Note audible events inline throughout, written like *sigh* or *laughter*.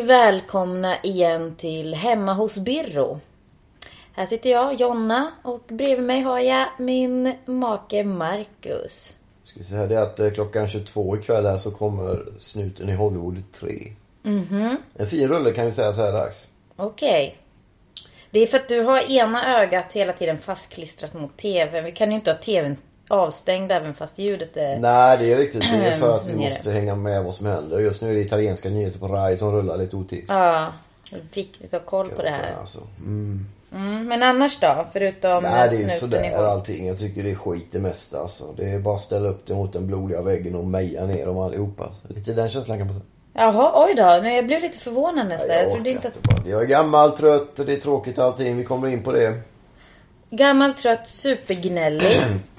Välkomna igen till Hemma hos Birro. Här sitter jag, Jonna, och bredvid mig har jag min make Marcus. Ska vi säga det att eh, klockan 22 ikväll här så kommer Snuten i Hollywood 3. En fin rulle kan vi säga så här dags. Okej. Det är för att du har ena ögat hela tiden fastklistrat mot TVn. Vi kan ju inte ha TVn avstängd även fast ljudet är... Nej det är riktigt. Det är *clears throat* för att vi måste hänga med vad som händer. Just nu är det italienska nyheter på RAI som rullar lite otippat. Ja, viktigt att ha koll på det här. Alltså. Mm. Mm, men annars då? Förutom Nej det är sådär allting. Jag tycker det är skit det mesta alltså. Det är bara att ställa upp det mot den blodiga väggen och meja ner dem allihopa. Alltså. Lite den känslan kan man säga. Jaha, oj då. Jag blev lite förvånad nästan. Jag, trodde orkar inte att... bara. Jag är gammal, trött och det är tråkigt allting. Vi kommer in på det. Gammal, trött, supergnällig. *clears throat*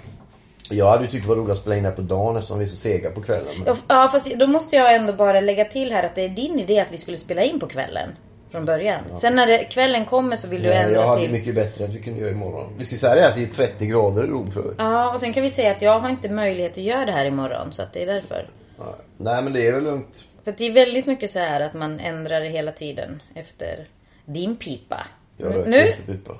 Jag hade ju tyckt det var roligt att spela in det här på dagen eftersom vi är så sega på kvällen. Men... Ja, Ja, fast då måste jag ändå bara lägga till här att det är din idé att vi skulle spela in på kvällen. Från början. Sen när det, kvällen kommer så vill du ändra jag hade till... mycket bättre att vi kunde göra imorgon. Vi ska säga det att det är 30 grader i Rom förut. Ja, och sen kan vi säga att jag har inte möjlighet att göra det här imorgon. Så att det är därför. Nej. Nej men det är väl lugnt. För det är väldigt mycket så här att man ändrar det hela tiden efter din pipa. Jag Nu-.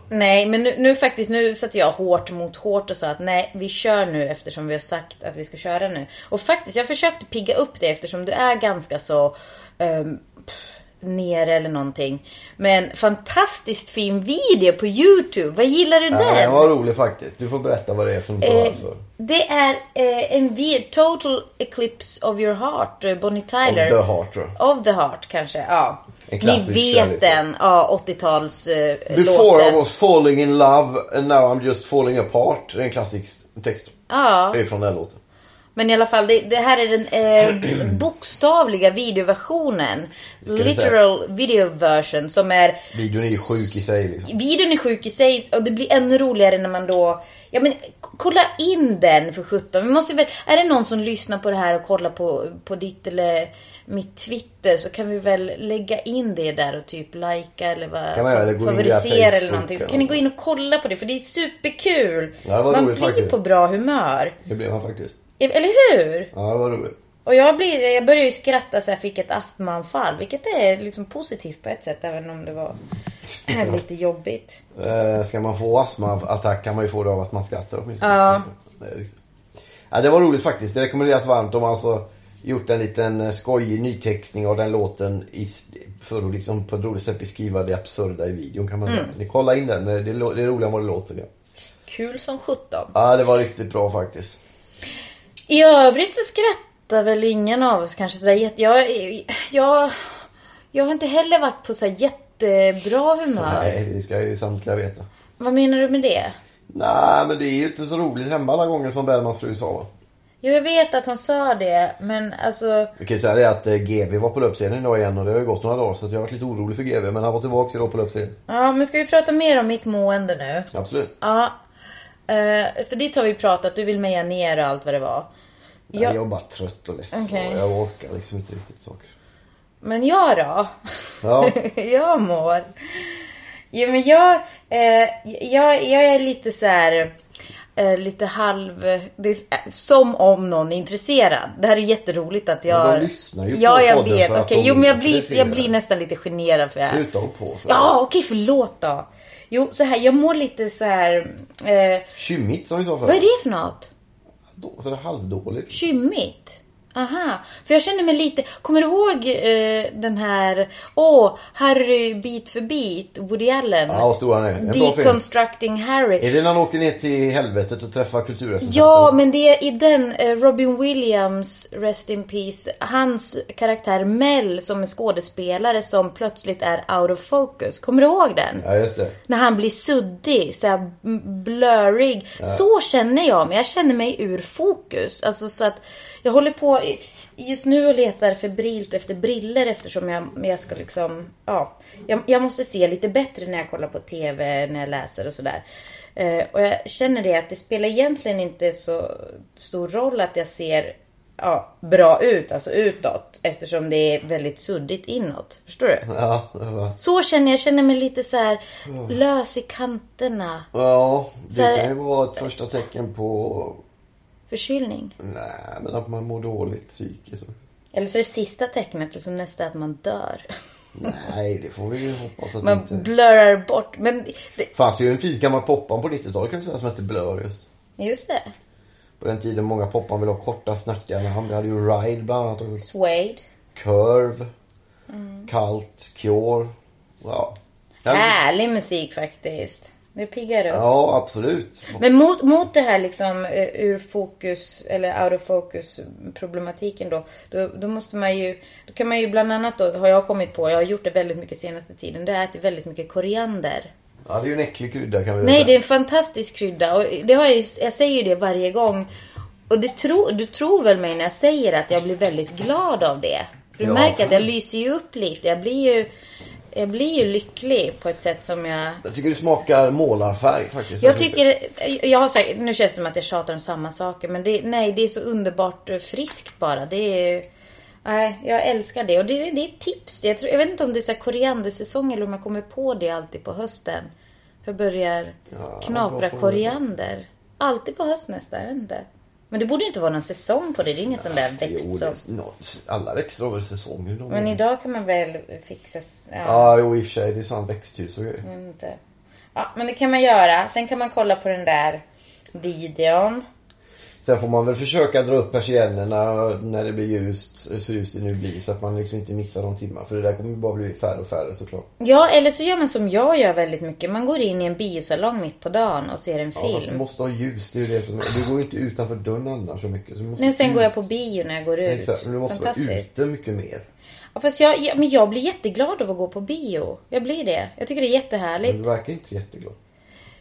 Nej, men nu, nu faktiskt, nu satte jag hårt mot hårt och sa att nej, vi kör nu eftersom vi har sagt att vi ska köra nu. Och faktiskt, jag försökte pigga upp det eftersom du är ganska så um, nere eller någonting. Men fantastiskt fin video på YouTube. Vad gillar du Ja, den? den var rolig faktiskt. Du får berätta vad det är för något Eh, det är eh, en video, Total Eclipse of your heart, eh, Bonnie Tyler. Of the heart tror jag. Of the Heart kanske, ja. Ni vet den, ja 80-tals eh, Before låten. I was falling in love and now I'm just falling apart. Det är en klassisk text. Ja. Det är från den låten. Men i alla fall, det, det här är den eh, *clears throat* bokstavliga videoversionen. Literal video version som är... Videon är ju sjuk i sig liksom. Videon är sjuk i sig och det blir ännu roligare när man då... Ja men kolla in den för 17. Vi måste väl, är det någon som lyssnar på det här och kollar på, på ditt eller mitt Twitter så kan vi väl lägga in det där och typ likea eller vad, Kan man eller favorisera eller någonting. Så kan ni gå in och kolla på det för det är superkul. Ja, det var man roligt blir faktiskt. på bra humör. Det blev han faktiskt. Eller hur? Ja det var roligt. Och jag, blir, jag började ju skratta så jag fick ett astmaanfall. Vilket är liksom positivt på ett sätt även om det var *clears throat* lite jobbigt. Eh, ska man få astmaattack kan man ju få det av att man skrattar åtminstone. Ja. Ja, det var roligt faktiskt. Det rekommenderas varmt. De har alltså gjort en liten eh, skojig nytextning av den låten i, för att liksom på ett roligt sätt beskriva det absurda i videon kan man säga. Ni kolla in den. Det är, det är roligare än vad det låter. Ja. Kul som sjutton. ja, det var riktigt bra faktiskt. I övrigt så skrattar väl ingen av oss kanske sådär. Jag, jag, jag har inte heller varit på så jättebra humör. Nej, det ska ju samtliga veta. Vad menar du med det? Nej, men det är ju inte så roligt hemma alla gånger som Bellmans fru sa va? Jo, jag vet att hon sa det, men alltså... Vi kan ju säga det att eh, GV var på löpsedeln idag igen och det har ju gått några dagar så jag har varit lite orolig för GV men han var tillbaka idag på löpsedeln. Ja, men ska vi prata mer om mitt mående nu? Absolut. Ja. Eh, för dit har vi pratat, du vill meja ner och allt vad det var. Jag, Jag- jag är bara trött och ledsen Okej. och jag orkar liksom inte riktigt saker. Men jag då? Ja, *laughs* jag mår. Jo men jag, eh, jag, jag är lite så här. Eh, lite halv... Det är, eh, som om någon är intresserad. Det här är jätteroligt att jag... Men de lyssnar ju på Ja, jag podden vet. Okej, de jo men jag blir, jag blir nästan lite generad för jag... sluta på så. Ja, okej förlåt då. Jo, så här, jag mår lite så här... Eh, Kymmigt som vi sa förut. vad är det för något? Då, så det är halvdåligt. Kymmigt? Aha, för jag känner mig lite... Kommer du ihåg eh, den här... Åh, Harry bit för bit, Woody Allen? Ja, vad stor han är. En. Deconstructing Harry. Är det när han åker ner till helvetet och träffar kulturrecensenter? Ja, men det är i den, eh, Robin Williams, Rest in Peace, hans karaktär Mel som är skådespelare som plötsligt är out of focus. Kommer du ihåg den? Ja, just det. När han blir suddig, så här blurrig. Så känner jag mig. Jag känner mig ur fokus. Alltså så att jag håller på just nu och letar febrilt efter briller eftersom jag, jag ska liksom, ja. Jag, jag måste se lite bättre när jag kollar på TV, när jag läser och sådär. Eh, och jag känner det att det spelar egentligen inte så stor roll att jag ser ja, bra ut, alltså utåt. Eftersom det är väldigt suddigt inåt. Förstår du? Ja, var- Så känner jag. Jag känner mig lite så här lös i kanterna. ja det här- kan ju vara ett första tecken på... Förkylning. Nej, men att man mår dåligt psykiskt. Eller så är det sista tecknet och så nästa att man dör. Nej, det får vi ju hoppas att Man inte... blurrar bort. Men det, fanns ju en fin gammal poppan på 90-talet kan jag säga som hette Blur just. just det. På den tiden många poppan ville ha korta snärtiga namn. Vi hade ju Ride bland annat också. Suede. Curve. Mm. Cult. Cure. Ja, Härlig musik faktiskt. Det piggar upp. ja, absolut. Men mot, mot det här liksom eh, ur fokus eller out of focus problematiken då, då. Då måste man ju, då kan man ju bland annat då, har jag kommit på, jag har gjort det väldigt mycket senaste tiden, det är att ätit väldigt mycket koriander. Ja, det är ju en äcklig krydda kan vi Nej, säga. det är en fantastisk krydda. Och det har jag, ju, jag säger ju det varje gång. Och det tro, du tror väl mig när jag säger att jag blir väldigt glad av det? För du Ja. märker att jag lyser ju upp lite. Jag blir ju, jag blir ju lycklig på ett sätt som jag... Jag tycker det smakar målarfärg faktiskt. Jag tycker, jag har sagt, nu känns det som att jag tjatar om samma saker. Men det, nej, det är så underbart eh, friskt bara. Det är... Nej, jag älskar det. Och det, det är ett tips. Jag, tror, jag vet inte om det är så koriandersäsong eller om jag kommer på det alltid på hösten. För jag börjar Ja, knapra koriander. Alltid på hösten nästan, jag vet inte. Men det borde inte vara någon säsong på det. Det är ingen sån där växt Jo, som... no, alla växter har väl säsonger. Men gång. idag kan man väl fixa... Ja, Ja, jo i och för sig. Det är sant växthus och grejer. inte. Ja, men det kan man göra. Sen kan man kolla på den där videon. Sen får man väl försöka dra upp persiennerna när det blir ljust, så ljust det nu blir. Så att man liksom inte missar de timmar. För det där kommer ju bara bli färre och färre såklart. Ja, eller så gör man som jag gör väldigt mycket. Man går in i en biosalong mitt på dagen och ser en Ja, fast du film. måste ha ljus. Det är ju det som Du går ju inte utanför dörren annars så mycket. Så du måste Nu sen ut. går jag på bio när jag går ut. Exakt, men du måste vara ute mycket mer. Ja, fast jag, ja, men jag blir jätteglad av att gå på bio. Jag blir det. Jag tycker det är Men jättehärligt. du verkar inte jätteglad.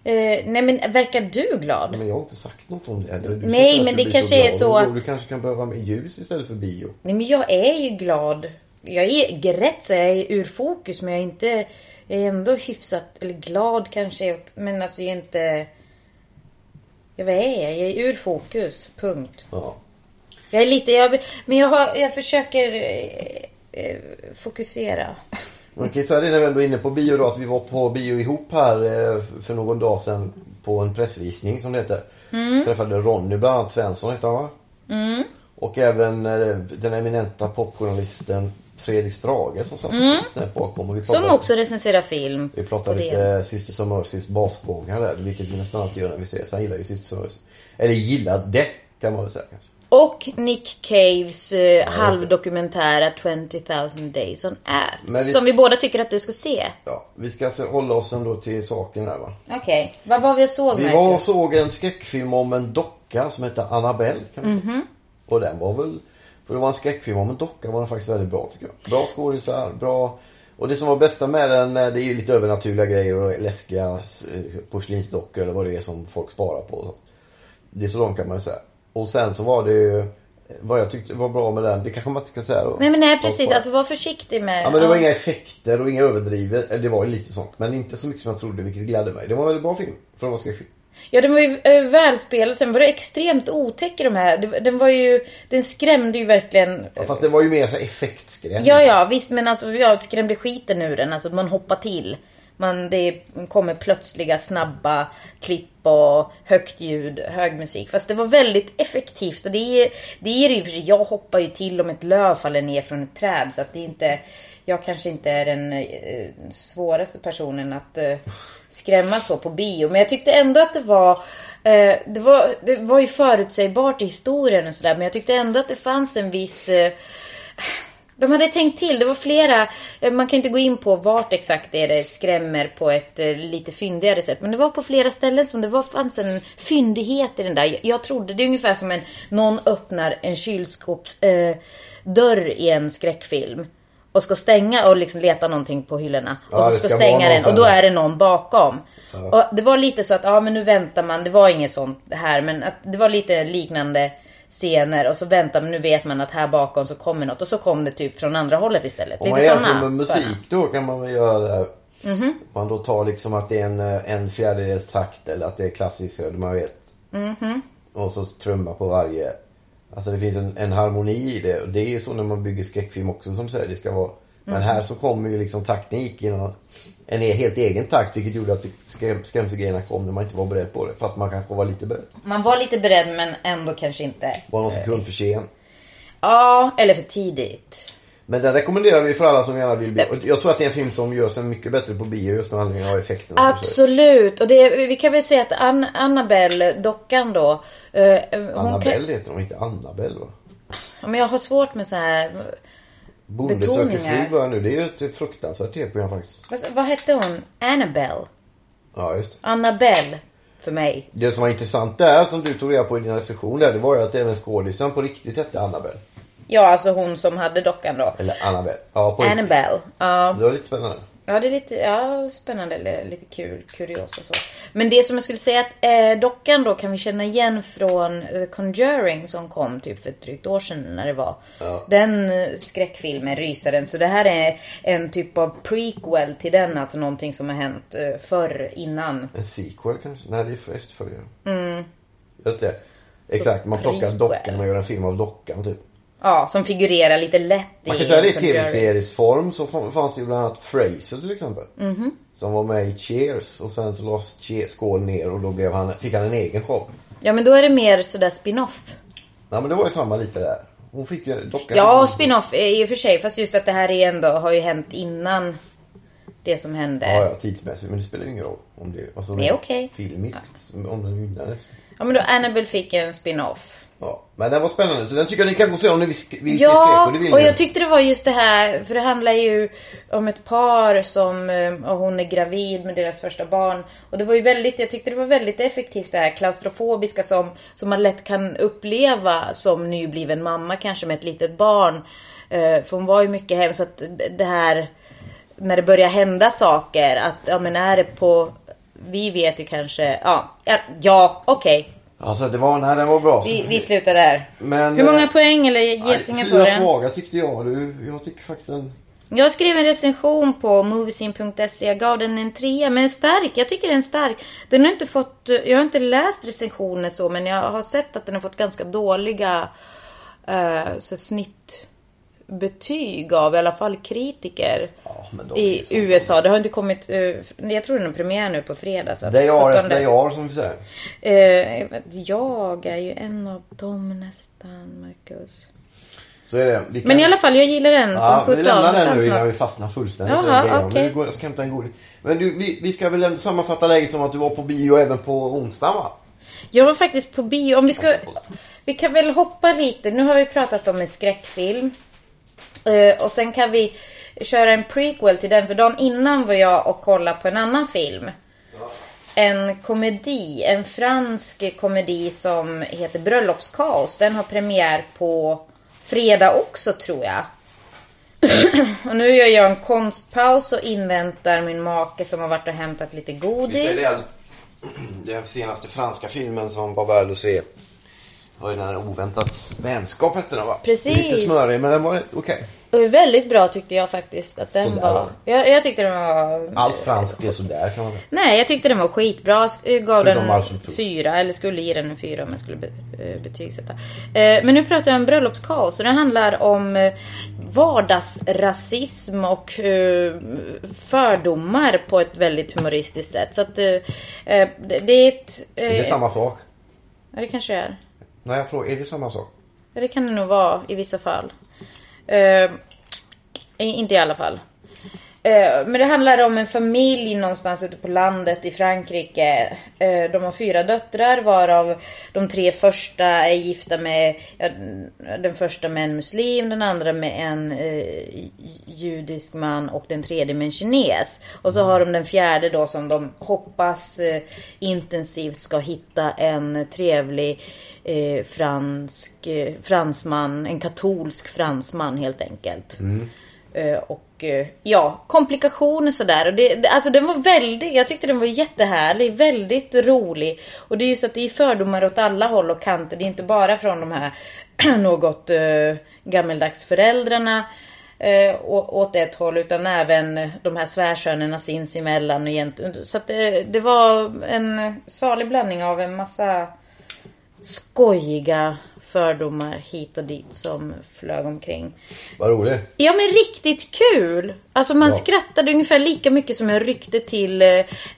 Eh, nej men verkar du glad? Men jag har inte sagt något om det. Eller, du Nej, men det kanske är glad. så att- Du kanske kan behöva med ljus istället för bio. Nej men jag är ju glad. Jag är rätt så jag är ur fokus men jag är inte... Jag är ändå hyfsat, eller glad kanske. Men alltså jag är inte... Jag vad är jag? Jag är ur fokus. Punkt. Ja. Jag är lite... Jag, men jag, har, jag försöker eh, eh, fokusera. Man kan ju säga det när vi ändå är inne på bio då, att vi var på bio ihop här eh, för någon dag sedan på en pressvisning som det heter. Mm. Träffade Ronny bland annat Svensson heter han va? Och även eh, den eminenta popjournalisten Fredrik Strage som satt mm. snett bakom. Och vi Som också recenserar film. Vi pratade lite det. Sisters of Mercys basgångar där, vilket vi nästan alltid gör när vi ses. Han gillar ju Sisters of Mercy. Eller gillade kan man väl säga kanske. Och Nick Caves eh, halvdokumentära 20,000 Days on Earth. Vi- Som vi båda tycker att du ska se. Ja, vi ska se, hålla oss ändå till saken här va. Okej, vad var vi och såg Vi Marcus? var och såg en skräckfilm om en docka som heter Annabelle. Kan Mhm. säga. Och den var väl, för det var en skräckfilm om en docka var den faktiskt väldigt bra tycker jag. Bra skådisar, bra... Och det som var bästa med den, eh, det är ju lite övernaturliga grejer och läskiga eh, porslinsdockor eller vad det är som folk sparar på. och. Det är så långt kan man ju säga. Och sen så var det ju, eh, vad jag tyckte var bra med den, det kanske man inte kan säga då. Nej men nej precis, alltså var försiktig med... Ja men det var inga effekter och inga överdrivet. Det var ju lite sånt. Men inte så mycket som jag trodde vilket gladde mig. Det var en väldigt bra film. För att vara skräckfilm. Ja den var ju äh, välspelad, sen var det extremt otäck i de här. Den var ju, den skrämde ju verkligen. Ja, fast det var ju mer så här effektskräm. Ja ja visst men alltså jag skrämde skiten ur den. Alltså man hoppar till. Man, det kommer plötsliga snabba klipp och högt ljud, hög musik. Fast det var väldigt effektivt och det är det är det ju för sig. Jag hoppar ju till om ett löv faller ner från ett träd så att det är inte jag kanske inte är den eh, svåraste personen att eh, skrämma så på bio. Men jag tyckte ändå att det var Eh, det, var, det var ju förutsägbart i historien och sådär men jag tyckte ändå att det fanns en viss eh, de hade tänkt till. Det var flera. eh, Man kan inte gå in på vart exakt det är det skrämmer på ett eh, lite fyndigare sätt. Men det var på flera ställen som det var, fanns en fyndighet i den där. Jag, trodde, det är ungefär som en någon öppnar en kylskåpsdörr eh, dörr i en skräckfilm. Och ska stänga och liksom leta någonting på hyllorna. Ja, och så ska ska stänga den och då är det någon bakom. Och det var lite så att, ja men nu väntar man. Det var inget sånt här men att det var lite liknande scener och så väntar man, nu vet man att här bakom så kommer något och så kom det typ från andra hållet istället. Om man lite jämför med musik då kan man väl göra det här. Mhm. Man då tar liksom att det är en, eh, en fjärdedels takt eller att det är klassiskt eller man vet. Mhm. Och så trumma på varje. Alltså det finns en, en harmoni i det. Och det är ju så när man bygger skräckfilm också som säger. Det ska vara. Men Mm. här så kommer ju liksom takten gick i en e- helt egen takt. Vilket gjorde att det skräm, skrämselgrejerna kom när man inte var beredd på det. Fast man kanske var lite beredd. Man var lite beredd men ändå kanske inte. Var någon sekund för sen. Ja, eller för tidigt. Men den rekommenderar vi för alla som gärna vill bli. Jag tror att det är en film som gör sig mycket bättre på bio just med anledning av effekterna. Absolut. Och det, vi kan väl säga att Ann, Annabelle, dockan då. eh, Annabelle heter hon, inte Annabelle va? Kan, ja, men jag har svårt med så här. Bonde söker fru börjar nu. Det är ju ett fruktansvärt tv-program faktiskt. Vad, vad hette hon? Annabelle. Ja just det. Annabelle. För mig. Det som var intressant där som du tog reda på i din recension där. Det var ju att även skådisen på riktigt hette Annabelle. Ja, alltså hon som hade dockan då. Eller Annabelle. Ja på. Annabelle. Ja. Det var lite spännande. Ja, det är lite ja, spännande, eller lite kul, kuriosa så. Men det som jag skulle säga att eh, dockan då kan vi känna igen från eh, Conjuring som kom typ för ett drygt år sedan när det var. Ja. Den eh, skräckfilmen, rysaren. Så det här är en typ av prequel till den, alltså någonting som har hänt eh, förr, innan. En sequel kanske? Nej det är efterföljare. Mm. Just det. Exakt, man plockar prequel. dockan och gör en film av dockan typ. Ja, som figurerar lite lätt Man i kan säga det i tv-seriesform så fanns det ju bland annat Fraser till exempel. Mhm. Som var med i Cheers och sen så lades skål ner och då blev han, fick han en egen show. Ja, men då är det mer sådär spin-off. Ja men det var ju samma lite där. Hon fick ju dockan. Ja, spin-off i och för sig. Fast just att det här är ändå, har ju hänt innan det som hände. Ja, ja, tidsmässigt. Men det spelar ju ingen roll. Om det, alltså, Det är okej. Filmiskt. Om den är innan. Ja men då Annabelle fick en spin-off. Ja. Men den var spännande. Så den tycker jag ni kan gå och se om ni vill, vill se Ja, skräck. Och det vill och jag tyckte det var just det här, för det handlar ju om ett par som, eh, och hon är gravid med deras första barn. Och det var ju väldigt, jag tyckte det var väldigt effektivt det här klaustrofobiska som, som man lätt kan uppleva som nybliven mamma kanske med ett litet barn. Eh, För hon var ju mycket hem så att det här, när det börjar hända saker, att ja men är det på, vi vet ju kanske, ja, ja, ja okej. Alltså det var, nej den var bra. Vi, vi slutar där. Men, Hur många eh, poäng eller getingar får Fyra den? svaga tyckte jag. Du, jag tycker faktiskt en... Jag skrev en recension på moviesin.se. Jag gav den en trea, men stark. Jag tycker den är stark. Den har inte fått, jag har inte läst recensioner så, men jag har sett att den har fått ganska dåliga uh, så snittbetyg av i alla fall kritiker Ja, är i USA. Det har inte kommit, eh, jag tror den har premiär nu på fredag. Så are as 17. they are som vi säger. Eh, jag är ju en av dem nästan, Marcus. Så är det. Vi kan... Men i alla fall, jag gillar den Ja, som vi 17. lämnar den nu innan vi fastnar fullständigt. Jaha. Men vi går- Jag ska hämta en godis. Men du, vi, vi ska väl sammanfatta läget som att du var på bio även på onsdagen va? Jag var faktiskt på bio. Om vi ska... Vi kan väl hoppa lite. Nu har vi pratat om en skräckfilm. Eh, och sen kan vi köra en prequel till den. För dagen innan var jag och kollade på en annan film. En komedi. En fransk komedi som heter Bröllopskaos. Den har premiär på fredag också tror jag. *clears throat* och nu gör jag en konstpaus och inväntar min make som har varit och hämtat lite godis. Den *clears throat* senaste franska filmen som var värd att se var ju den här Oväntat vänskap hette den va? Precis. Lite smörig men den var okej. Och Väldigt bra tyckte jag faktiskt att den Sådär, var. va? Jag, jag tyckte den var... Allt franskt är sådär kan man säga. Nej, jag tyckte den var skitbra. Jag gav Förutom den Marshall-prov. fyra, eller skulle ge den en fyra om jag skulle eh, betygsätta. Eh, Men nu pratar jag om bröllopskaos och det handlar om eh, vardagsrasism och eh, fördomar på ett väldigt humoristiskt sätt. Så att eh, eh, det är ett... Är det eh, samma sak? Ja, det kanske är. När jag frågar, är det samma sak? Ja, det kan det nog vara i vissa fall. Uh, inte i alla fall. Eh, Men det handlar om en familj någonstans ute på landet i Frankrike. Eh, De har fyra döttrar varav de tre första är gifta med, den första med en muslim, den andra med en eh, judisk man och den tredje med en kines. Och så har de den fjärde då som de hoppas intensivt ska hitta en trevlig fransk fransman, en katolsk fransman helt enkelt. Eh, och ja, komplikationer sådär. Och det, det, alltså den var väldigt, jag tyckte den var jättehärlig, väldigt rolig. Och det är just att det är fördomar åt alla håll och kanter. Det är inte bara från de här *clears throat* något eh, gammeldags föräldrarna eh, åt ett håll utan även de här svärsönerna sinsemellan. Och egent- så att det, det var en salig blandning av en massa skojiga fördomar hit och dit som flög omkring. Vad roligt. Ja men riktigt kul! Alltså man Ja. skrattade ungefär lika mycket som jag ryckte till eh,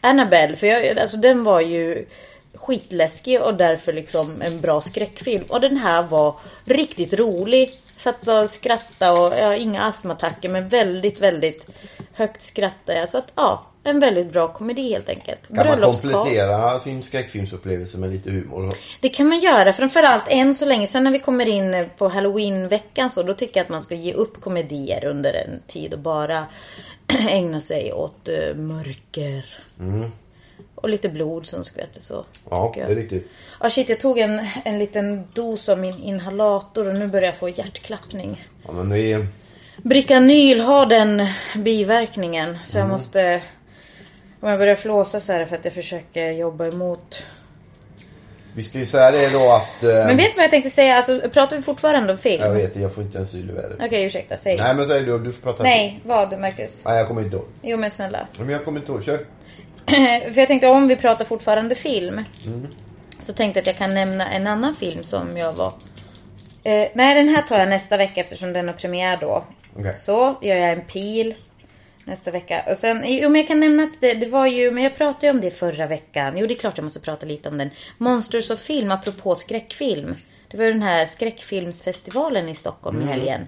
Annabelle. För jag, alltså den var ju skitläskig och därför liksom en bra skräckfilm. Och den här var riktigt rolig. Satt och skrattade och jag har inga astmaattacker men väldigt, väldigt högt skrattade jag. Så att ja, en väldigt bra komedi helt enkelt. Kan man komplettera sin skräckfilmsupplevelse med lite humor? Det kan man göra, framförallt än så länge. Sen när vi kommer in på halloween-veckan så, då tycker jag att man ska ge upp komedier under en tid och bara *clears throat* ägna sig åt eh, mörker. Och lite blod som skvätter så. Ja, det är riktigt. Ja, shit, jag tog en, en liten dos av min inhalator och nu börjar jag få hjärtklappning. Ja, men vi... Bricanyl har den biverkningen så jag måste... Om jag börjar flåsa så är det för att jag försöker jobba emot Vi ska ju säga det då att... eh, Men vet du vad jag tänkte säga? Alltså, pratar vi fortfarande om film? Jag vet, jag får inte ens syl i vädret. Okej, ursäkta. Säg. Nej men säg du, du får prata. Nej, vad Marcus? Nej, jag kommer inte ihåg. Jo men snälla. Men jag kommer inte ihåg. Kör. *clears throat* För jag tänkte om vi pratar fortfarande film. Så tänkte jag att jag kan nämna en annan film som jag var... Eh, nej, den här tar jag nästa vecka eftersom den har premiär då. Okej. Så gör jag en pil nästa vecka. Och sen, jo men jag kan nämna att det, det var ju, men jag pratade ju om det förra veckan. Jo det är klart jag måste prata lite om den. Monsters of Film, apropå skräckfilm. Det var ju den här skräckfilmsfestivalen i Stockholm i helgen.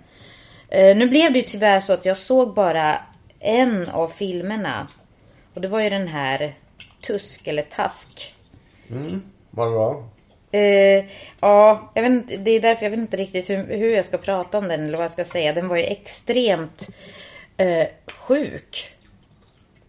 Eh, nu blev det ju tyvärr så att jag såg bara en av filmerna. Och det var ju den här Tusk eller Task. Var det bra? Eh, ja, jag vet inte, det är därför jag vet inte riktigt hur, hur jag ska prata om den eller vad jag ska säga. Den var ju extremt eh, sjuk.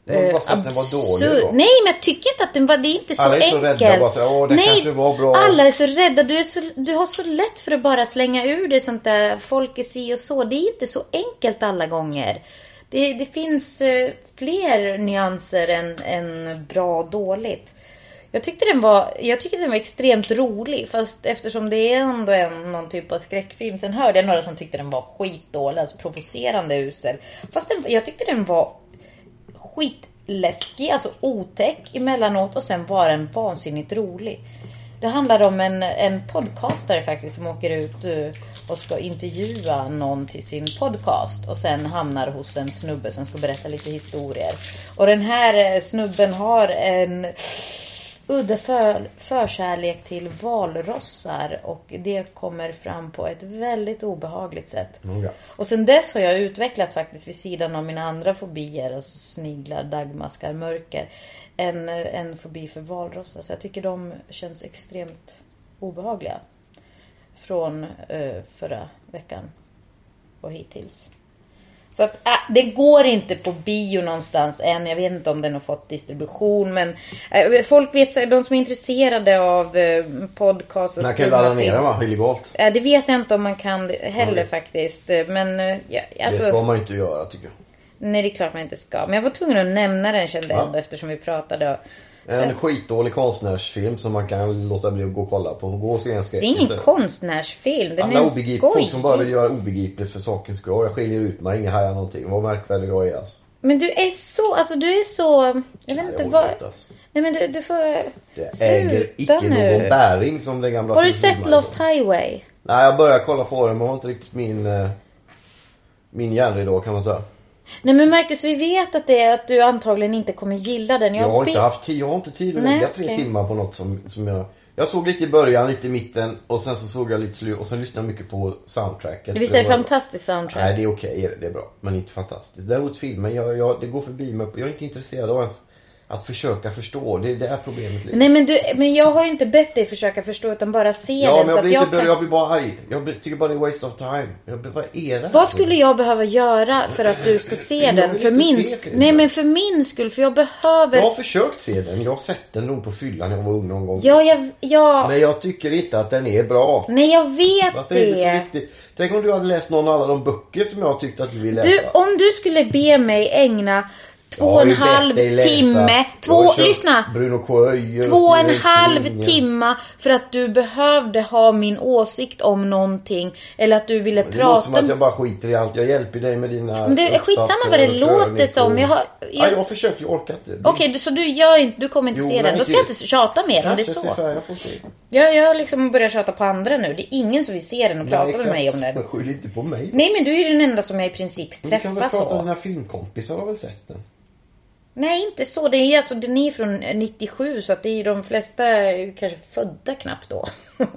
Men bara så att den var dålig då? Nej, men jag tycker inte att den var, det är inte så Alla är så enkelt. rädda, bara så, "Åh, det kanske var bra." alla är så rädda. Du, är så, du har så lätt för att bara slänga ur dig sånt där, folk är si och så. Det är inte så enkelt alla gånger. Det, det finns eh, fler nyanser än, än bra och dåligt. Jag tyckte, den var, jag tyckte den var extremt rolig fast eftersom det är ändå en, någon typ av skräckfilm. Sen hörde jag några som tyckte den var skitdålig, alltså provocerande usel. Fast den, jag tyckte den var skitläskig, alltså otäck emellanåt och sen var den vansinnigt rolig. Det handlar om en, en podcastare faktiskt som åker ut eh, och ska intervjua någon till sin podcast och sen hamnar hos en snubbe som ska berätta lite historier. Och den här eh, snubben har en udda för, förkärlek till valrossar och det kommer fram på ett väldigt obehagligt sätt. Noga. Och sen dess har jag utvecklat faktiskt vid sidan av mina andra fobier, alltså sniglar, daggmaskar, mörker, en, en fobi för valrossar. Så jag tycker de känns extremt obehagliga. Från eh, förra veckan och hittills. Så att äh, det går inte på bio någonstans än. Jag vet inte om den har fått distribution men äh, folk vet, de som är intresserade av eh, podcast och Man kan ladda ner den va? Illegalt. Ja, det vet jag inte om man kan heller Okej. faktiskt. Men eh, ja, alltså, Det ska man inte göra tycker jag. Nej det är klart man inte ska. Men jag var tvungen att nämna den kände jag Ja. ändå eftersom vi pratade. En skitdålig konstnärsfilm som man kan låta bli att gå och kolla på. Gå och se en skräck Det är ingen istället. konstnärsfilm. Den Alla är en obegrip, folk som bara vill skoj. göra obegripligt för sakens skull. Jag skiljer ut mig, ingen hajar någonting. Vad märkvärdig jag är alltså. Men du är så, alltså du är så, jag vet inte vad. alltså. Nej men du, du får Det äger icke nu. någon bäring som den gamla Har du sett. Lost Highway? Nej, jag började kolla på den men var inte riktigt min, eh, min järnridå kan man säga. Nej men Marcus, vi vet att det är att du antagligen inte kommer gilla den. Jag har be- inte haft tid, jag har inte tid att Nej, lägga tre okej. timmar på något som, som jag... Jag såg lite i början, lite i mitten och sen så såg jag lite slut och sen lyssnade jag mycket på soundtracket. Visst är det var- fantastiskt soundtrack? Nej, det är okej. det är bra. Men inte fantastiskt. Däremot filmen, jag, jag, det går förbi mig. Jag är inte intresserad av att, att försöka förstå. Det, det är problemet. Lite. Nej men, du, men jag har ju inte bett dig försöka förstå utan bara se Ja, den. men så jag att blir, jag inte, kan... jag blir bara arg. Jag tycker bara det är waste of time. Jag, vad är det? Vad skulle jag behöva göra för att du ska se Jag den? För min skull. Nej men för min skull. För jag behöver... Jag har försökt se den. Jag har sett den nog på fyllan när jag var ung någon gång. Ja, jag... Ja... Men jag tycker inte att den är bra. Nej, jag vet Varför är det så det. viktigt? Tänk om du hade läst någon av alla de böcker som jag tyckte att du ville läsa. Du, om du skulle be mig ägna två Jag och en halv timme... Jag Två... Lyssna! Två och en halv timma för att du behövde ha min åsikt om någonting. Eller att du ville Det låter som prata... att jag bara skiter i allt. Jag hjälper dig med dina Men det är skitsamma vad det låter som. Jag har- Ja, jag- jag har försökt, jag orkar inte. Okej, du- så du gör inte... Du kommer inte Jo, se den. Då ska jag inte- tjata mer om det är så. färg, jag får se. Jag, jag liksom börjat tjata på andra nu. Det är ingen som vill se den och prata Nej, med mig exakt. om den. Men skyll inte på mig. Nej men du är ju den enda som jag i princip Men Du kan väl träffar prata med så. dina filmkompisar har väl sett den? Nej inte så. Det är alltså, den är från 97 så att det är de flesta är ju kanske födda knappt då. *laughs*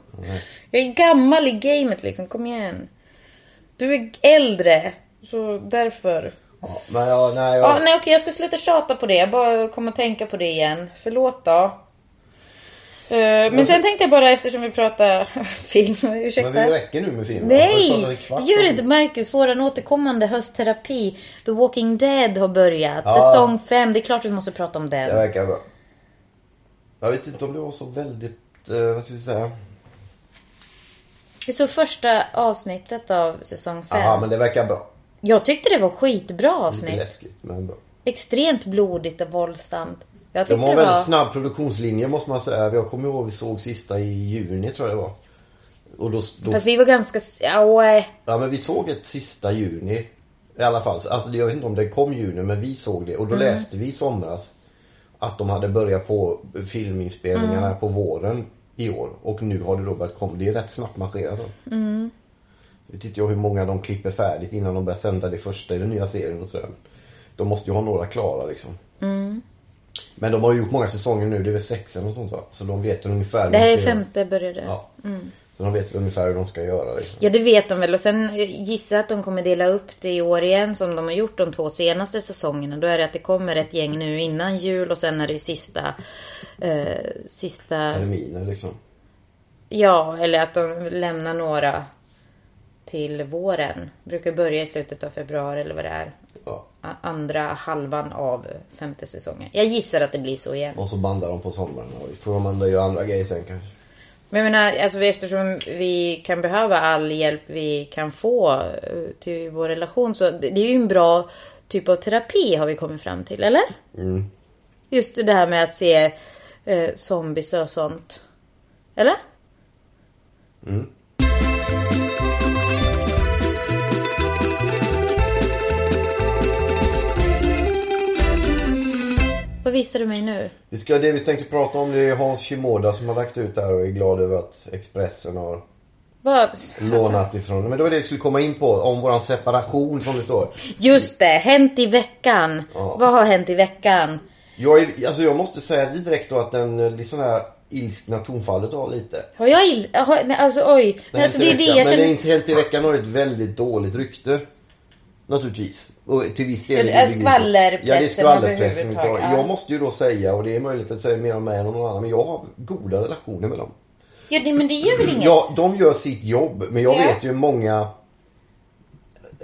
jag är gammal i gamet liksom, kom igen. Du är äldre. Så därför. Ja, men ja, nej, Ja, jag... nej okej jag ska sluta tjata på det. Jag bara kommer att tänka på det igen. Förlåt då. Eh, men sen tänkte jag bara eftersom vi pratar *laughs* film, ursäkta. Men vi räcker nu med pratat Nej! Det gör det inte Marcus. Våran återkommande höstterapi The Walking Dead har börjat. Ja. Säsong 5. Det är klart vi måste prata om Det den. verkar bra. Jag vet inte om det var så väldigt, eh, vad ska vi säga? Vi såg första avsnittet av säsong 5. Ja, men det verkar bra. Jag tyckte det var skitbra Lite avsnitt. läskigt, men bra. Extremt blodigt och våldsamt. Jag De har det väldigt var... snabb produktionslinje måste man säga. Jag kommer ihåg vi såg sista i juni tror jag det var. Och då, då, Fast vi var ganska... Ja, ja men vi såg ett sista juni. I alla fall. Alltså, jag vet inte om det kom juni men vi såg det. Och då läste vi i somras. Att de hade börjat på filminspelningarna på våren i år. Och nu har det då börjat komma. Det är rätt snabbt marscherat. Jag vet inte jag hur många de klipper färdigt innan de börjar sända det första i den nya serien och sådär. De måste ju ha några klara liksom. Men de har ju gjort många säsonger nu, det är väl sex eller något sånt va? Så de vet ungefär Det här är femte började. Ja. Så de vet ungefär hur de ska göra liksom. Ja det vet de väl och sen eh, gissar jag att de kommer dela upp det i år igen som de har gjort de två senaste säsongerna. Då är det att det kommer ett gäng nu innan jul och sen är det sista... Eh, sista... Terminer liksom. Ja, eller att de lämnar några till våren. Brukar börja i slutet av februari eller vad det är. Ja. Andra halvan av femte säsongen. Jag gissar att det blir så igen. Och så bandar de på sommaren och får de andra göra andra grejer sen kanske. Men jag menar, alltså eftersom vi kan behöva all hjälp vi kan få eh, till vår relation så det det är ju en bra typ av terapi har vi kommit fram till, eller? Mm. Just det här med att se eh, zombies och sånt. Eller? Mm. Vad visar du mig nu? Vi ska, det vi tänkte prata om det är Hans Shimoda som har lagt ut där och är glad över att Expressen har Vad? lånat ifrån. Men det var det vi skulle komma in på. Om våran separation som det står. Just det, hänt i veckan. Ja. Vad har hänt i veckan? Jag, är, alltså jag måste säga direkt då att den liksom här ilskna tonfallet har lite. Har jag. Har, nej, alltså oj. Nej, alltså, det är det jag Men det är känner... inte helt i veckan har ett väldigt dåligt rykte. Naturligtvis. Och till viss del. Ja, skvallerpressen Ja, det är skvallerpressen. ja. Jag måste ju då säga, och det är möjligt att säga mer om mig än om någon annan, men jag har goda relationer med dem. Ja, det, men det gör väl inget? Ja, de gör sitt jobb, men jag Ja. vet ju många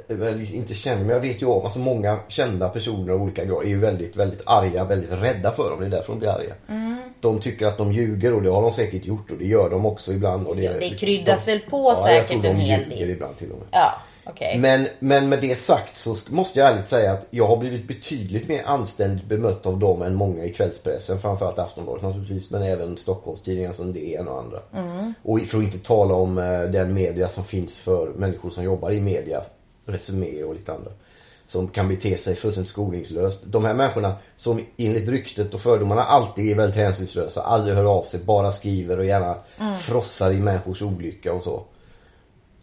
väl inte känner, men jag vet ju om, alltså många kända personer av olika grader är ju väldigt, väldigt arga, väldigt rädda för dem. Det är därför de blir arga. Mm. De tycker att de ljuger och det har de säkert gjort och det gör de också ibland. Och det, Ja, det liksom- kryddas de, väl på ja, jag säkert tror de en hel ljuger del. ibland till och med. Ja, okej. Men, men med det sagt så måste jag ärligt säga att jag har blivit betydligt mer anständigt bemött av dem än många i kvällspressen. Framförallt Aftonbladet naturligtvis men även Stockholmstidningar som DN och andra. Och för att inte tala om eh, den media som finns för människor som jobbar i media. Resumé och lite andra. Som kan bete sig fullständigt skoningslöst. De här människorna som enligt ryktet och fördomarna alltid är väldigt hänsynslösa. Aldrig hör av sig, bara skriver och gärna frossar i människors olycka och så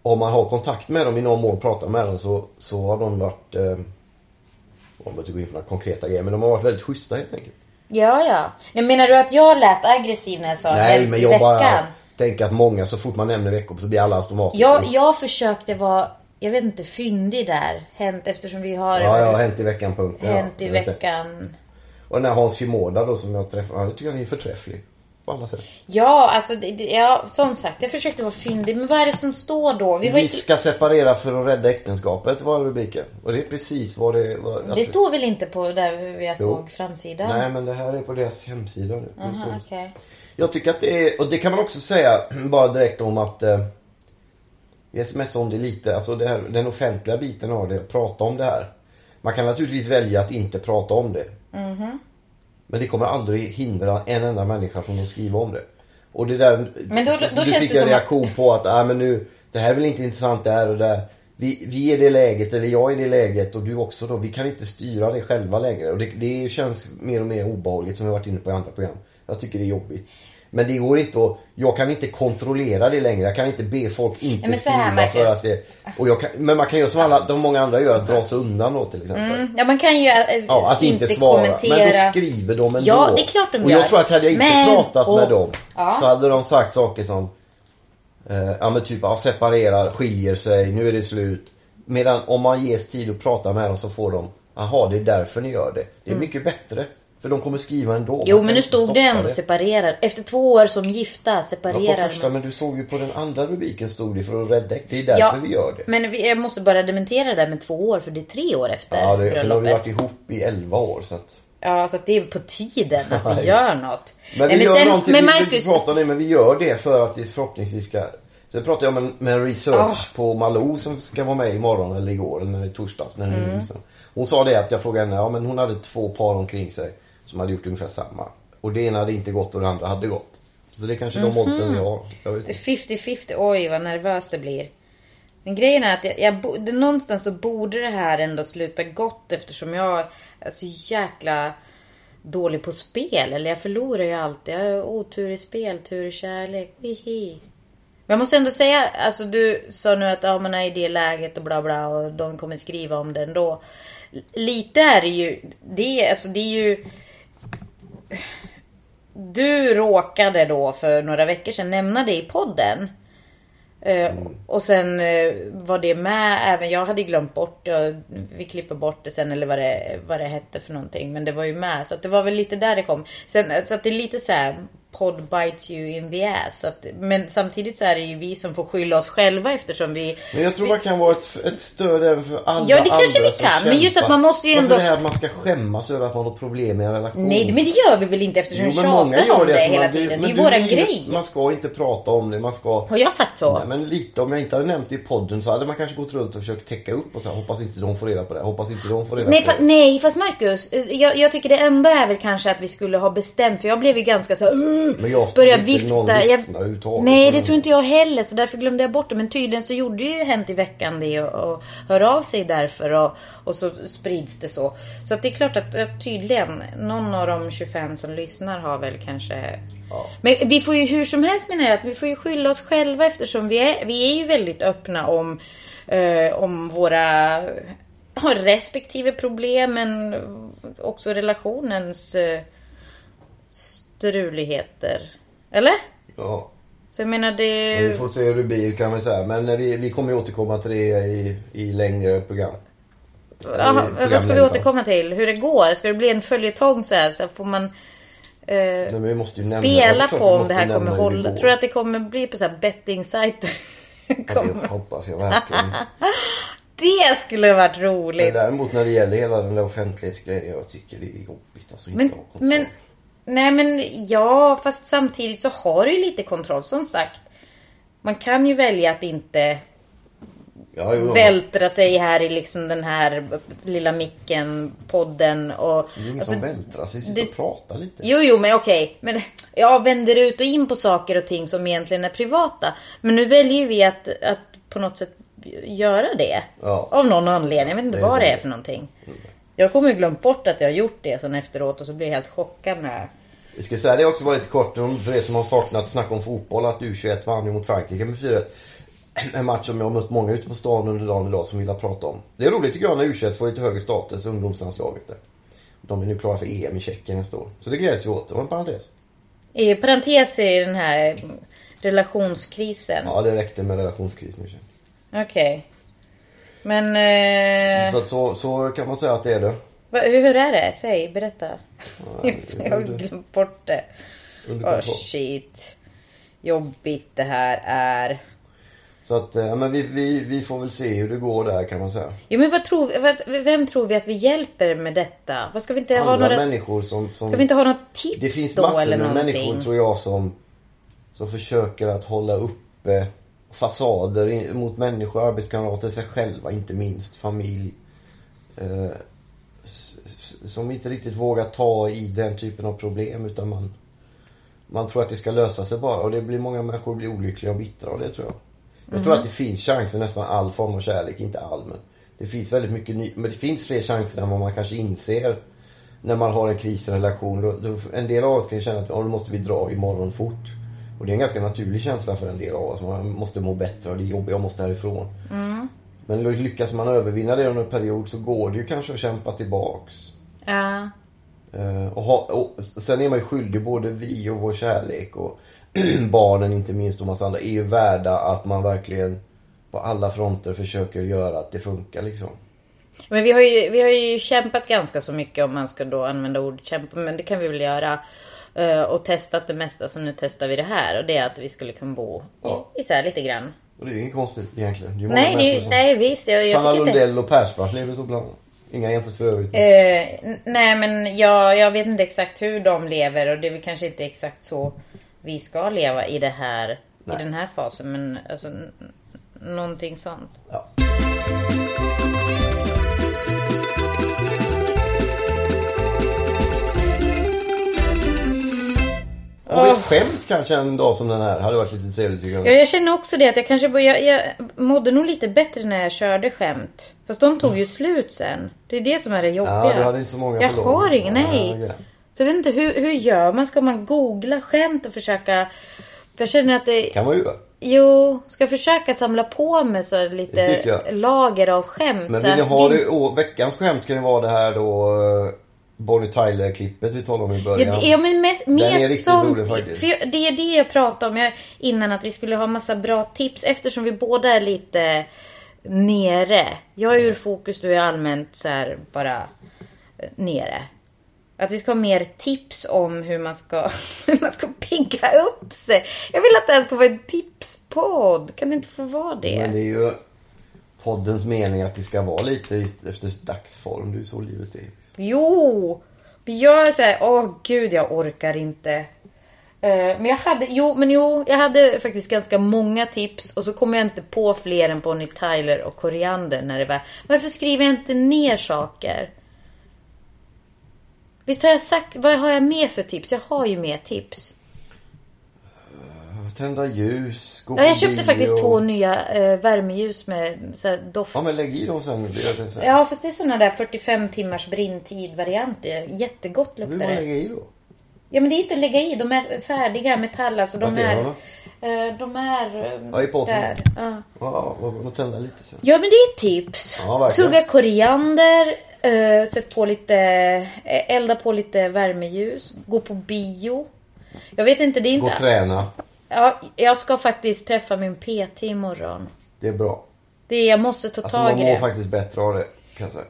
om man har kontakt med dem i någon mån, pratar med dem så, så har de varit... Eh, om jag inte går in på några konkreta grejer, men de har varit väldigt schyssta helt enkelt. Ja, ja. Menar du att jag lät aggressiv när jag sa Nej men jag veckan? bara tänker att många så fort man nämner veckor så blir alla automatiskt. Jag, jag försökte vara, jag vet inte, fyndig där. Hänt eftersom vi har Ja, ja, hänt i veckan punkt. hänt ja, i veckan. Och den här Hans Shimoda då som jag träffade, han tycker han är förträfflig. På alla sätt. Ja, alltså, det, ja, som sagt, jag försökte vara fyndig. Men vad är det som står då? Vi har Vi ska separera för att rädda äktenskapet var rubriken. Och det är precis vad det var. det står väl inte på där jag Jo. såg framsidan? Nej men det här är på deras hemsida nu. Aha, står- okej. Jag tycker att det är, och det kan man också säga *clears throat* bara direkt om att eh, vi smsar om det lite, alltså det här, den offentliga biten av det, prata om det här. Man kan naturligtvis välja att inte prata om det. Mhm. Men det kommer aldrig hindra en enda människa från att skriva om det. Och det där, Men då- då du känns fick det en som reaktion på att, ah, men nu, det här är väl inte intressant där och där. Vi, vi är i det läget, eller jag är i det läget och du också då. Vi kan inte styra det själva längre. Och det, det känns mer och mer obehagligt som vi har varit inne på i andra program. Jag tycker det är jobbigt. Men det går inte att, jag kan inte kontrollera det längre. Jag kan inte be folk inte här, skriva för att det... Och jag kan, men man kan göra som alla, de många andra gör, att dra sig undan då till exempel. Mm, ja, man kan ju äh, Ja, att inte, inte svara. kommentera. Men då skriver de ändå. Ja, det är klart de Och gör. jag tror att hade jag inte Men- pratat med och- dem Ja. så hade de sagt saker som eh, Ja men typ, ja, separerar, skiljer sig, nu är det slut. Medan om man ges tid att prata med dem så får de Jaha, det är därför ni gör det. Det är mycket bättre. För de kommer skriva ändå. Jo, men nu stod det ändå separerad. Efter två år som gifta Ja, på första, men du såg ju på den andra rubriken stod det för att rädda Det är därför Ja, vi gör det. Men vi, jag måste bara dementera det där med två år för det är tre år efter Ja, det, sen har vi varit ihop i 11 år så att Ja, så att det är på tiden att vi *laughs* gör något. Men vi Nej, gör sen- någonting, men vi, Marcus, vi pratar om det men vi gör det för att det förhoppningsvis ska Sen pratade jag med, med research Ah. på Malou som ska vara med imorgon eller igår eller när det är torsdags. När Mm. Hon sa det att jag frågade henne, ja men hon hade två par omkring sig som hade gjort ungefär samma. Och det ena hade inte gått och det andra hade gått. Så det är kanske Mhm. de oddsen vi har. Jag vet Det är inte. 50-50. Oj, vad nervöst det blir. Men grejen är att jag, jag, det, någonstans så borde det här ändå sluta gott eftersom jag är så jäkla dålig på spel. Eller jag förlorar ju alltid. Jag har otur i spel, tur i kärlek. Hihi. Men jag måste ändå säga, alltså du sa nu att ja, man är i det läget och bla bla och de kommer skriva om det ändå. Lite är det ju, det, alltså det är ju du råkade då för några veckor sedan nämna det i podden. Eh, Och sen eh, var det med, även jag hade glömt bort det. Vi klipper bort det sen eller vad det, vad det hette för någonting. Men det var ju med. Så det var väl lite där det kom. Sen, så att det är lite så här. Podd bites you in the ass. Att, men samtidigt så är det ju vi som får skylla oss själva eftersom vi... Men jag tror man kan vara ett, ett stöd även för alla Ja, det kanske vi kan, men just att man måste ju Varför ändå- det här att man ska skämmas över att man har problem i en relation. Nej men det gör vi väl inte eftersom vi Jo, många tjatar om det, så hela man- tiden. Det är ju våran grej. Man ska inte prata om det. Man ska... Har jag sagt så? Nej, men lite, om jag inte hade nämnt det i podden så hade man kanske gått runt och försökt täcka upp och så här, hoppas inte de får reda på det, hoppas inte de får reda Nej, på det. nej fast Marcus, eh, jag, jag tycker det enda är väl kanske att vi skulle ha bestämt för jag blev ju ganska så här, Men jag börja tror inte någon vifta. Jag, nej det tror inte jag heller så därför glömde jag bort det. Men tydligen så gjorde ju Hänt i veckan det och, och hör av sig därför och, och så sprids det så. Så att det är klart att, tydligen någon av de 25 som lyssnar har väl kanske Ja. men vi får ju hur som helst menar jag att vi får ju skylla oss själva eftersom vi är, vi är ju väldigt öppna om, eh, om våra respektive problem men också relationens eh, struligheter. Eller? Ja. Så jag menar det... Men vi får se hur det blir kan vi säga. Men vi, vi kommer ju återkomma till det i, i längre program. Jaha, i vad ska vi återkomma till? Hur det går? Ska det bli en följetong så här? Så får man eh, Nej, men spela på om det här kommer hålla? Tror du att det kommer bli på så här betting-sajter? Ja, det hoppas jag verkligen. *laughs* Det skulle varit Men roligt. däremot när det gäller hela den där offentlighetsgrejen. Jag tycker det är jobbigt. Alltså inte Men, kontroll. men, nej men ja, fast samtidigt så har du ju lite kontroll. Som sagt, man kan ju välja att inte ja, jo, vältra sig här i liksom den här lilla micken, podden och... Det är ingen alltså, som vältrar sig. Sitter det- och pratar lite. Jo, jo, men okej. Men jag vänder ut och in på saker och ting som egentligen är privata. Men nu väljer vi att, att på något sätt göra det. Ja. Av någon anledning. Jag vet inte vad det är för någonting. Jag kommer ju glömt bort att jag har gjort det sen efteråt och så blir jag helt chockad när... Vi ska säga det också var lite kort om- för er som har saknat snack om fotboll att U21 vann mot Frankrike med 4 En match som jag har mött många ute på stan under dagen idag som vill prata om. Det är roligt tycker jag när U21 får lite högre status, ungdomslandslaget där. de är nu klara för EM i Tjeckien nästa år. Så det gläds vi åt. Det var en parentes. I parentes i den här relationskrisen. Ja, det räckte med relationskrisen i Tjeckien. Okej. Men... Eh, Så, så, så kan man säga att det är det. va, hur är det? Säg, berätta. Ja, *laughs* Jag har glömt bort det. Åh kontroll. shit. Jobbigt det här är. Så att, eh, men vi, vi, vi får väl se hur det går där kan man säga. Jo men vad tror, vad, vem tror vi att vi hjälper med detta? Vad ska vi inte ha Andra några... människor som, som... Ska vi inte ha något tips Det finns då massor eller med någonting? människor tror jag som, som försöker att hålla uppe fasader mot människor, arbetskamrater, sig själva inte minst, familj. Eh, som inte riktigt vågar ta i den typen av problem utan man, man tror att det ska lösa sig bara och det blir många människor blir olyckliga och bittra av det tror jag. Jag tror att det finns chanser nästan all form av kärlek, inte all men det finns väldigt mycket ny, men det finns fler chanser än vad man kanske inser när man har en kris i en relation. Då, då, en del av oss kan ju känna att ja, då måste vi dra imorgon fort. Och det är en ganska naturlig känsla för en del av oss. Man måste må bättre och det är jobbigt, jag måste härifrån. Men lyckas man övervinna det under en period så går det ju kanske att kämpa tillbaks. Ja. Eh, och, ha, och sen är man ju skyldig, både vi och vår kärlek och *clears throat* barnen inte minst och massa andra är ju värda att man verkligen på alla fronter försöker göra att det funkar liksom. Men vi har, ju, vi har ju kämpat ganska så mycket om man ska då använda ordet kämpa. Men det kan vi väl göra. Eh, Och testat det mesta. Så nu testar vi det här. Och det är att vi skulle kunna bo Ja. isär lite grann. Och det är ju inget konstigt egentligen. Det är Nej, det, som- nej visst. Jag, jag Sanna tycker inte... Lundell och Persbrandt lever så bland Inga jämförelser n- nej men jag, jag vet inte exakt hur de lever och det är väl kanske inte exakt så vi ska leva i det här Nej. i den här fasen men alltså någonting sånt. Ja. Skämt kanske en dag som den här? Hade varit lite trevligt tycker jag. Ja, jag känner också det att jag kanske börjar, jag mådde nog lite bättre när jag körde skämt. Fast de tog ju slut sen. Det är det som är det jobbiga. Ja, du hade inte så många Jag har ingen, nej. Ja, okej. Så jag vet inte hur, hur gör man? Ska man googla skämt och försöka... För jag känner att det... kan man ju. Jo, ska jag försöka samla på mig så lite jag. lager av skämt. Men vill ni att ha det? Veckans skämt kan ju vara det här då eh, Bonnie Tyler-klippet vi talade om i början. Ja, det- ja men mest, är mer riktigt sånt. rolig faktiskt. För jag, det är det jag pratade om jag, innan att vi skulle ha massa bra tips eftersom vi båda är lite nere. Jag är ur fokus, du är allmänt så här bara eh, nere. Att vi ska ha mer tips om hur man ska, *laughs* hur man ska pigga upp sig. Jag vill att det här ska vara en tipspodd. Kan det inte få vara det? Men det är ju poddens mening att det ska vara lite efter dagsform. Det är ju så livet är. Jo! Men jag är såhär, åh gud jag orkar inte. Uh, men jag hade, jo men jo, jag hade faktiskt ganska många tips och så kom jag inte på fler än Bonnie Tyler och Koriander när det var, varför skriver jag inte ner saker? Visst har jag sagt, vad har jag mer för tips? Jag har ju mer tips. Tända ljus, gå Ja, jag köpte faktiskt två nya eh, värmeljus med så här, doft. Ja men lägg i dem sen. Det det sen. Ja fast det är såna där 45 timmars brintid varianter. Jättegott luktar det. lägga i då. Ja men det är inte att lägga i, de är färdiga metall alltså. De är eh, de är eh, Ja, i påsen. där. Ja. Ja, och och tända lite sen. ja men det är ett tips. Ja. Tugga koriander, eh, sätt på lite, eh, elda på lite värmeljus, gå på bio. Jag vet inte, det är Gå och inte... träna. Ja, jag ska faktiskt träffa min PT imorgon. Det är bra. Det är, jag måste ta Alltså tag man i mår det. faktiskt bättre av det. Kan jag säga.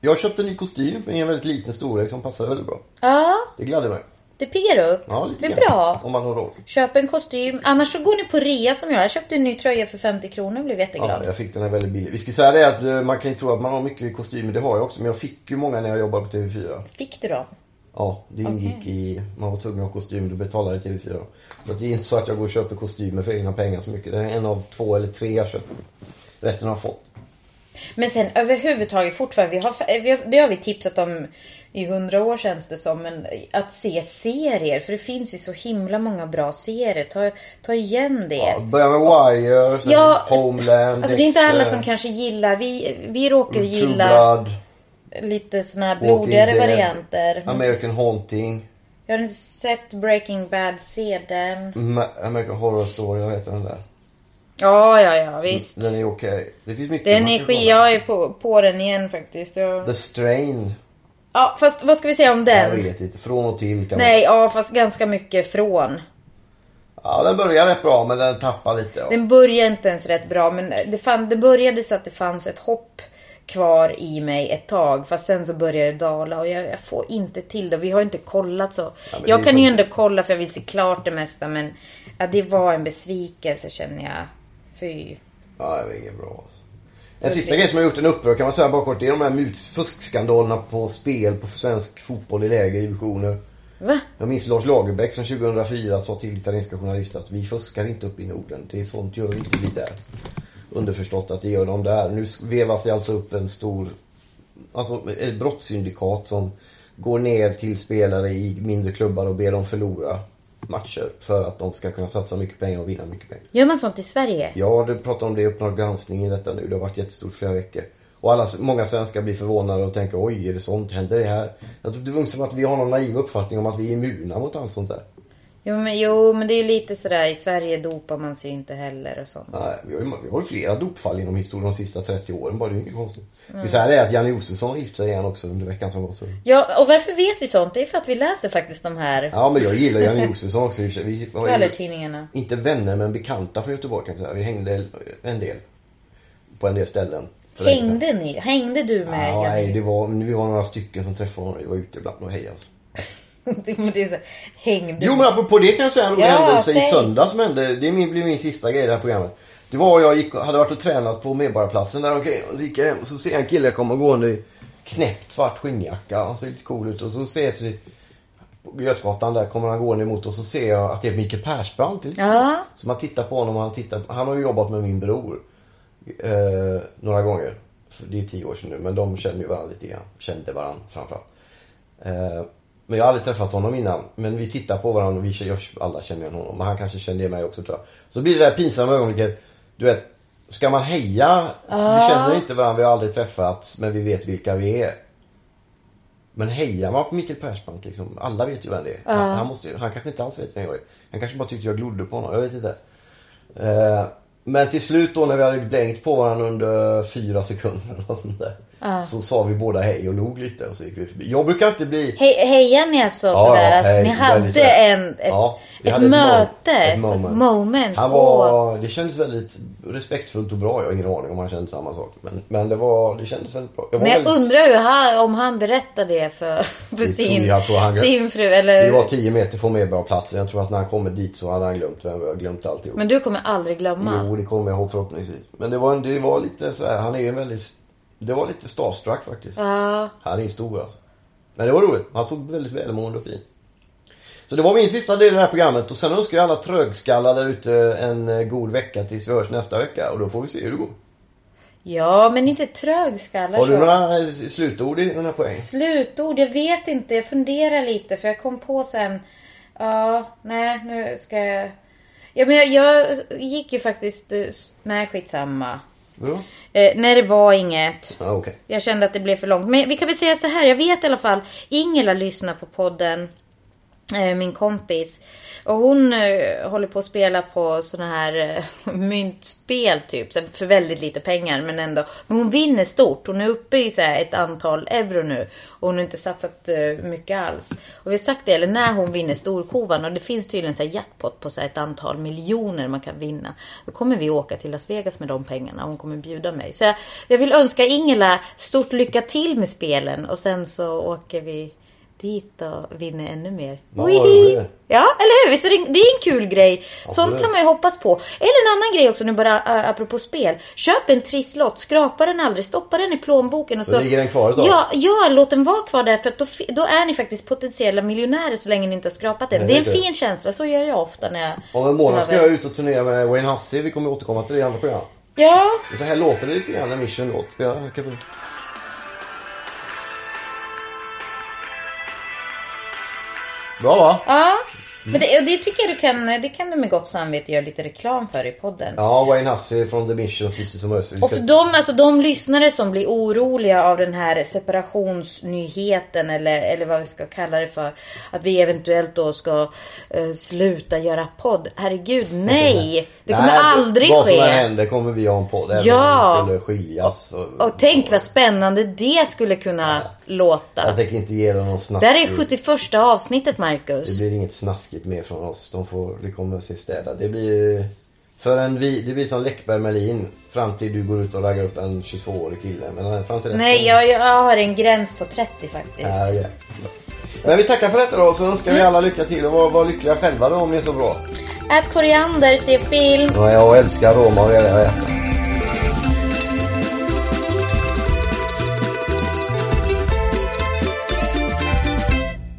Jag köpte en ny kostym i en väldigt liten storlek som passar väldigt bra. Ja, Det gladde mig. det piggar upp. Ja, lite det är grann. bra. Om man har råd. Köp en kostym. Annars så går ni på rea som jag. Jag köpte en ny tröja för 50 kronor och blev jätteglad. Ja, jag fick den här väldigt billig. Vi ska säga det att eh, man kan ju tro att man har mycket kostymer. Det har jag också. Men jag fick ju många när jag jobbade på TV4. Fick du då? Ja, det ingick i... Man var tvungen att ha kostym. Du betalade TV4. Så det är inte så att jag går och köper kostymer för egna pengar så mycket. Det är en av två eller tre jag köper. Resten har jag fått. Men sen överhuvudtaget fortfarande, vi har, vi har, det har vi tipsat om i hundra år känns det som. Men att se serier, för det finns ju så himla många bra serier. Ta, ta igen det. Ja, börja med Wire, sen Ja, Homeland, Alltså det är inte alla Dexter, som kanske gillar, vi, vi råkar ju True gilla Blood, lite såna här Walking blodigare Dead, varianter. American Haunting, Jag har inte sett Breaking Bad, se den. Ma- American Horror Story, vad heter den där? Ja, ja, ja, visst. Den är okej. Det finns mycket Den man är kan skit, jag är på, på den igen faktiskt. Jag... The Strain. Ja, fast vad ska vi säga om Jag den? vet inte. Från och till kan Nej, ja, fast ganska mycket från. man... Ja, den börjar rätt bra men den tappar lite. Ja. Den började inte ens rätt bra, men det, fann, det började så att det fanns ett hopp kvar i mig ett tag. Fast sen så började det dala och jag, jag får inte till det. Vi har inte kollat så. det jag kan ju ändå kolla för jag vill se klart det mesta, men ja, det var en besvikelse känner jag. Fy. Ja, det var inget bra. Alltså. En sista grej som har gjort en upprör kan man säga bara kort. Det är de här fuskskandalerna på spel på svensk fotboll i lägre divisioner. Va? Jag minns Lars Lagerbäck som 2004 sa till italienska journalister att vi fuskar inte upp i Norden. Det är sånt gör inte vi där. Underförstått att det gör de där. Nu vevas det alltså upp en stor alltså ett brottssyndikat som går ner till spelare i mindre klubbar och ber dem förlora matcher för att de ska kunna satsa mycket pengar och vinna mycket pengar. Gör man sånt i Sverige? Ja, du pratar om det i Uppdrag granskning i detta nu. Det har varit jättestort flera veckor. Och alla, många svenskar blir förvånade och tänker oj, är det sånt? Händer det här? Jag tror det var som att vi har någon naiv uppfattning om att vi är immuna mot allt sånt där. Jo men, jo, men det är ju lite sådär, i Sverige dopar man sig ju inte heller och sånt. Nej, vi har ju vi har ju flera dopfall inom historien de sista 30 åren bara. Det är ju inget konstigt. Ska vi säga det att Janne Josefsson har gift sig igen också under veckan som gått. Ja, och varför vet vi sånt? Det är för att vi läser faktiskt de här Ja, men jag gillar Janne Josefsson också. Vi skvallertidningarna. inte vänner men bekanta från Göteborg kan jag säga. Vi hängde en del. På en del ställen. Hängde ni? Hängde du med Ja, nej, Janne? det var, vi var några stycken som träffade honom. Vi var ute ibland och hejade. Alltså. *laughs* Det är så, hängde Jo men apropå det kan jag säga en rolig Ja, händelse i säg. söndag som hände. Det är min, blir min sista grej i det här programmet. Det var jag gick, hade varit och tränat på Medborgarplatsen där omkring. Och så gick jag hem och så ser jag en kille komma gående i knäppt svart skinnjacka. Han ser lite cool ut. Och så ses vi på Götgatan där kommer han gående emot och så ser jag att det är Mikael Persbrandt. Lite Ja. så. Så man tittar på honom och han tittar. Han har ju jobbat med min bror. Eh, några gånger. För det är tio år sedan nu men de känner ju varandra lite grann. Kände varandra framförallt. Eh, men jag har aldrig träffat honom innan. Men vi tittar på varandra och vi känner, alla känner igen honom. Men han kanske kände mig också tror jag. Så blir det där pinsamma ögonblicket. Du vet, ska man heja? Vi känner inte varandra, vi har aldrig träffats. Men vi vet vilka vi är. Men hejar man på Mikael Persbrandt liksom. Alla vet ju vem det är. Han, han, måste, han kanske inte alls vet vem jag är. Han kanske bara tyckte jag glodde på honom. Jag vet inte. Eh, men till slut då när vi hade blängt på varandra under fyra sekunder och sånt där. Så sa vi båda hej och log lite och så gick vi förbi. Jag brukar inte bli... He, hejar ni alltså Ja, sådär? ja, alltså, hej, ni hade en, ett, Ja, ett hade ett möte? ett ett moment. moment. moment. Han var, det kändes väldigt respektfullt och bra. Jag har ingen aning om han kände samma sak. Men, men det, var, det kändes väldigt bra. Jag Men jag väldigt, undrar hur han, om han berättade det för, för tror sin, jag, jag han- sin fru. Eller, Vi var 10 meter från Medborgarplatsen. Jag tror att när han kommer dit så hade han glömt vem har glömt alltihop. Men du kommer aldrig glömma. Jo, det kommer jag ihåg förhoppningsvis. Men det var, det var lite så här, han är ju en väldigt... Det var lite starstruck faktiskt. Ja. Han är stor alltså. Men det var roligt. Han såg väldigt välmående och fin. Så det var min sista del i det här programmet och sen önskar jag alla trögskallar där ute en eh, god vecka tills vi hörs nästa vecka och då får vi se hur det går. ja, men inte trögskallar Har du så. några eh, slutord i den här poängen? Slutord? Jag vet inte. Jag funderar lite för jag kom på sen. Ja, nej nu ska jag... Ja men jag, jag gick ju faktiskt... eh, Nej skitsamma. Ja, Eh, nej det var inget. ja okej. Jag kände att det blev för långt. Men vi kan väl säga så här. Jag vet i alla fall. Ingela lyssnar på podden. Eh, min kompis. Och hon eh, håller på att spela på såna här eh, *laughs* myntspel typ. Så för väldigt lite pengar men ändå. Men hon vinner stort. Hon är uppe i så här, ett antal euro nu. Och hon har inte satsat eh, mycket alls. Och vi har sagt det, eller när hon vinner storkovan. Och det finns tydligen så här jackpot på så här ett antal miljoner man kan vinna. Då kommer vi åka till Las Vegas med de pengarna. och Hon kommer bjuda mig. Så jag, jag vill önska Ingela stort lycka till med spelen. Och sen så åker vi dit och vinner ännu mer. Ja. Ja, eller hur? Visst det, är en kul grej. Sånt Absolut. kan man ju hoppas på. Eller en annan grej också, nu bara uh, apropå spel. Köp en trisslott, skrapa den aldrig, stoppa den i plånboken och Så så... ligger den kvar tag? Ja, ja, låt den vara kvar där för då, då är ni faktiskt potentiella miljonärer så länge ni inte har skrapat den. Jag Det är en det. fin känsla, så gör jag ofta när jag... Om en månad ska jag ut och turnera med Wayne Hussey. Vi kommer återkomma till det i andra program. Ja, så här låter det lite grann när Mission låt. Bra va? ja. Men det, och det tycker jag du kan, det kan du med gott samvete göra lite reklam för i podden. Ja, Wayne Hussey från The Mission, of Mercy. Vi Och för de, alltså de lyssnare som blir oroliga av den här separationsnyheten eller, eller vad vi ska kalla det för. Att vi eventuellt då ska eh, sluta göra podd. Herregud, nej! Det kommer Nej, aldrig Vad som än ske. händer kommer vi ha en podd. Även Ja. om vi skulle skiljas. Och, Och tänk vad spännande det skulle kunna låta. Jag tänker inte ge dem någon Det snaskig... här är 71 avsnittet Det Marcus. blir inget snaskigt mer från oss. De får, det kommer att se städa. Det blir... För en vi, det blir som Läckberg Melin fram till du går ut och raggar upp en 22-årig kille. Men fram till Nej, jag, jag har en gräns på 30 faktiskt. Ja, ja. Men vi tackar för detta då så önskar vi alla lycka till och var, var lyckliga själva då om ni är så bra. Ät koriander, se film. Ja, jag älskar Roma och hela hjärtat.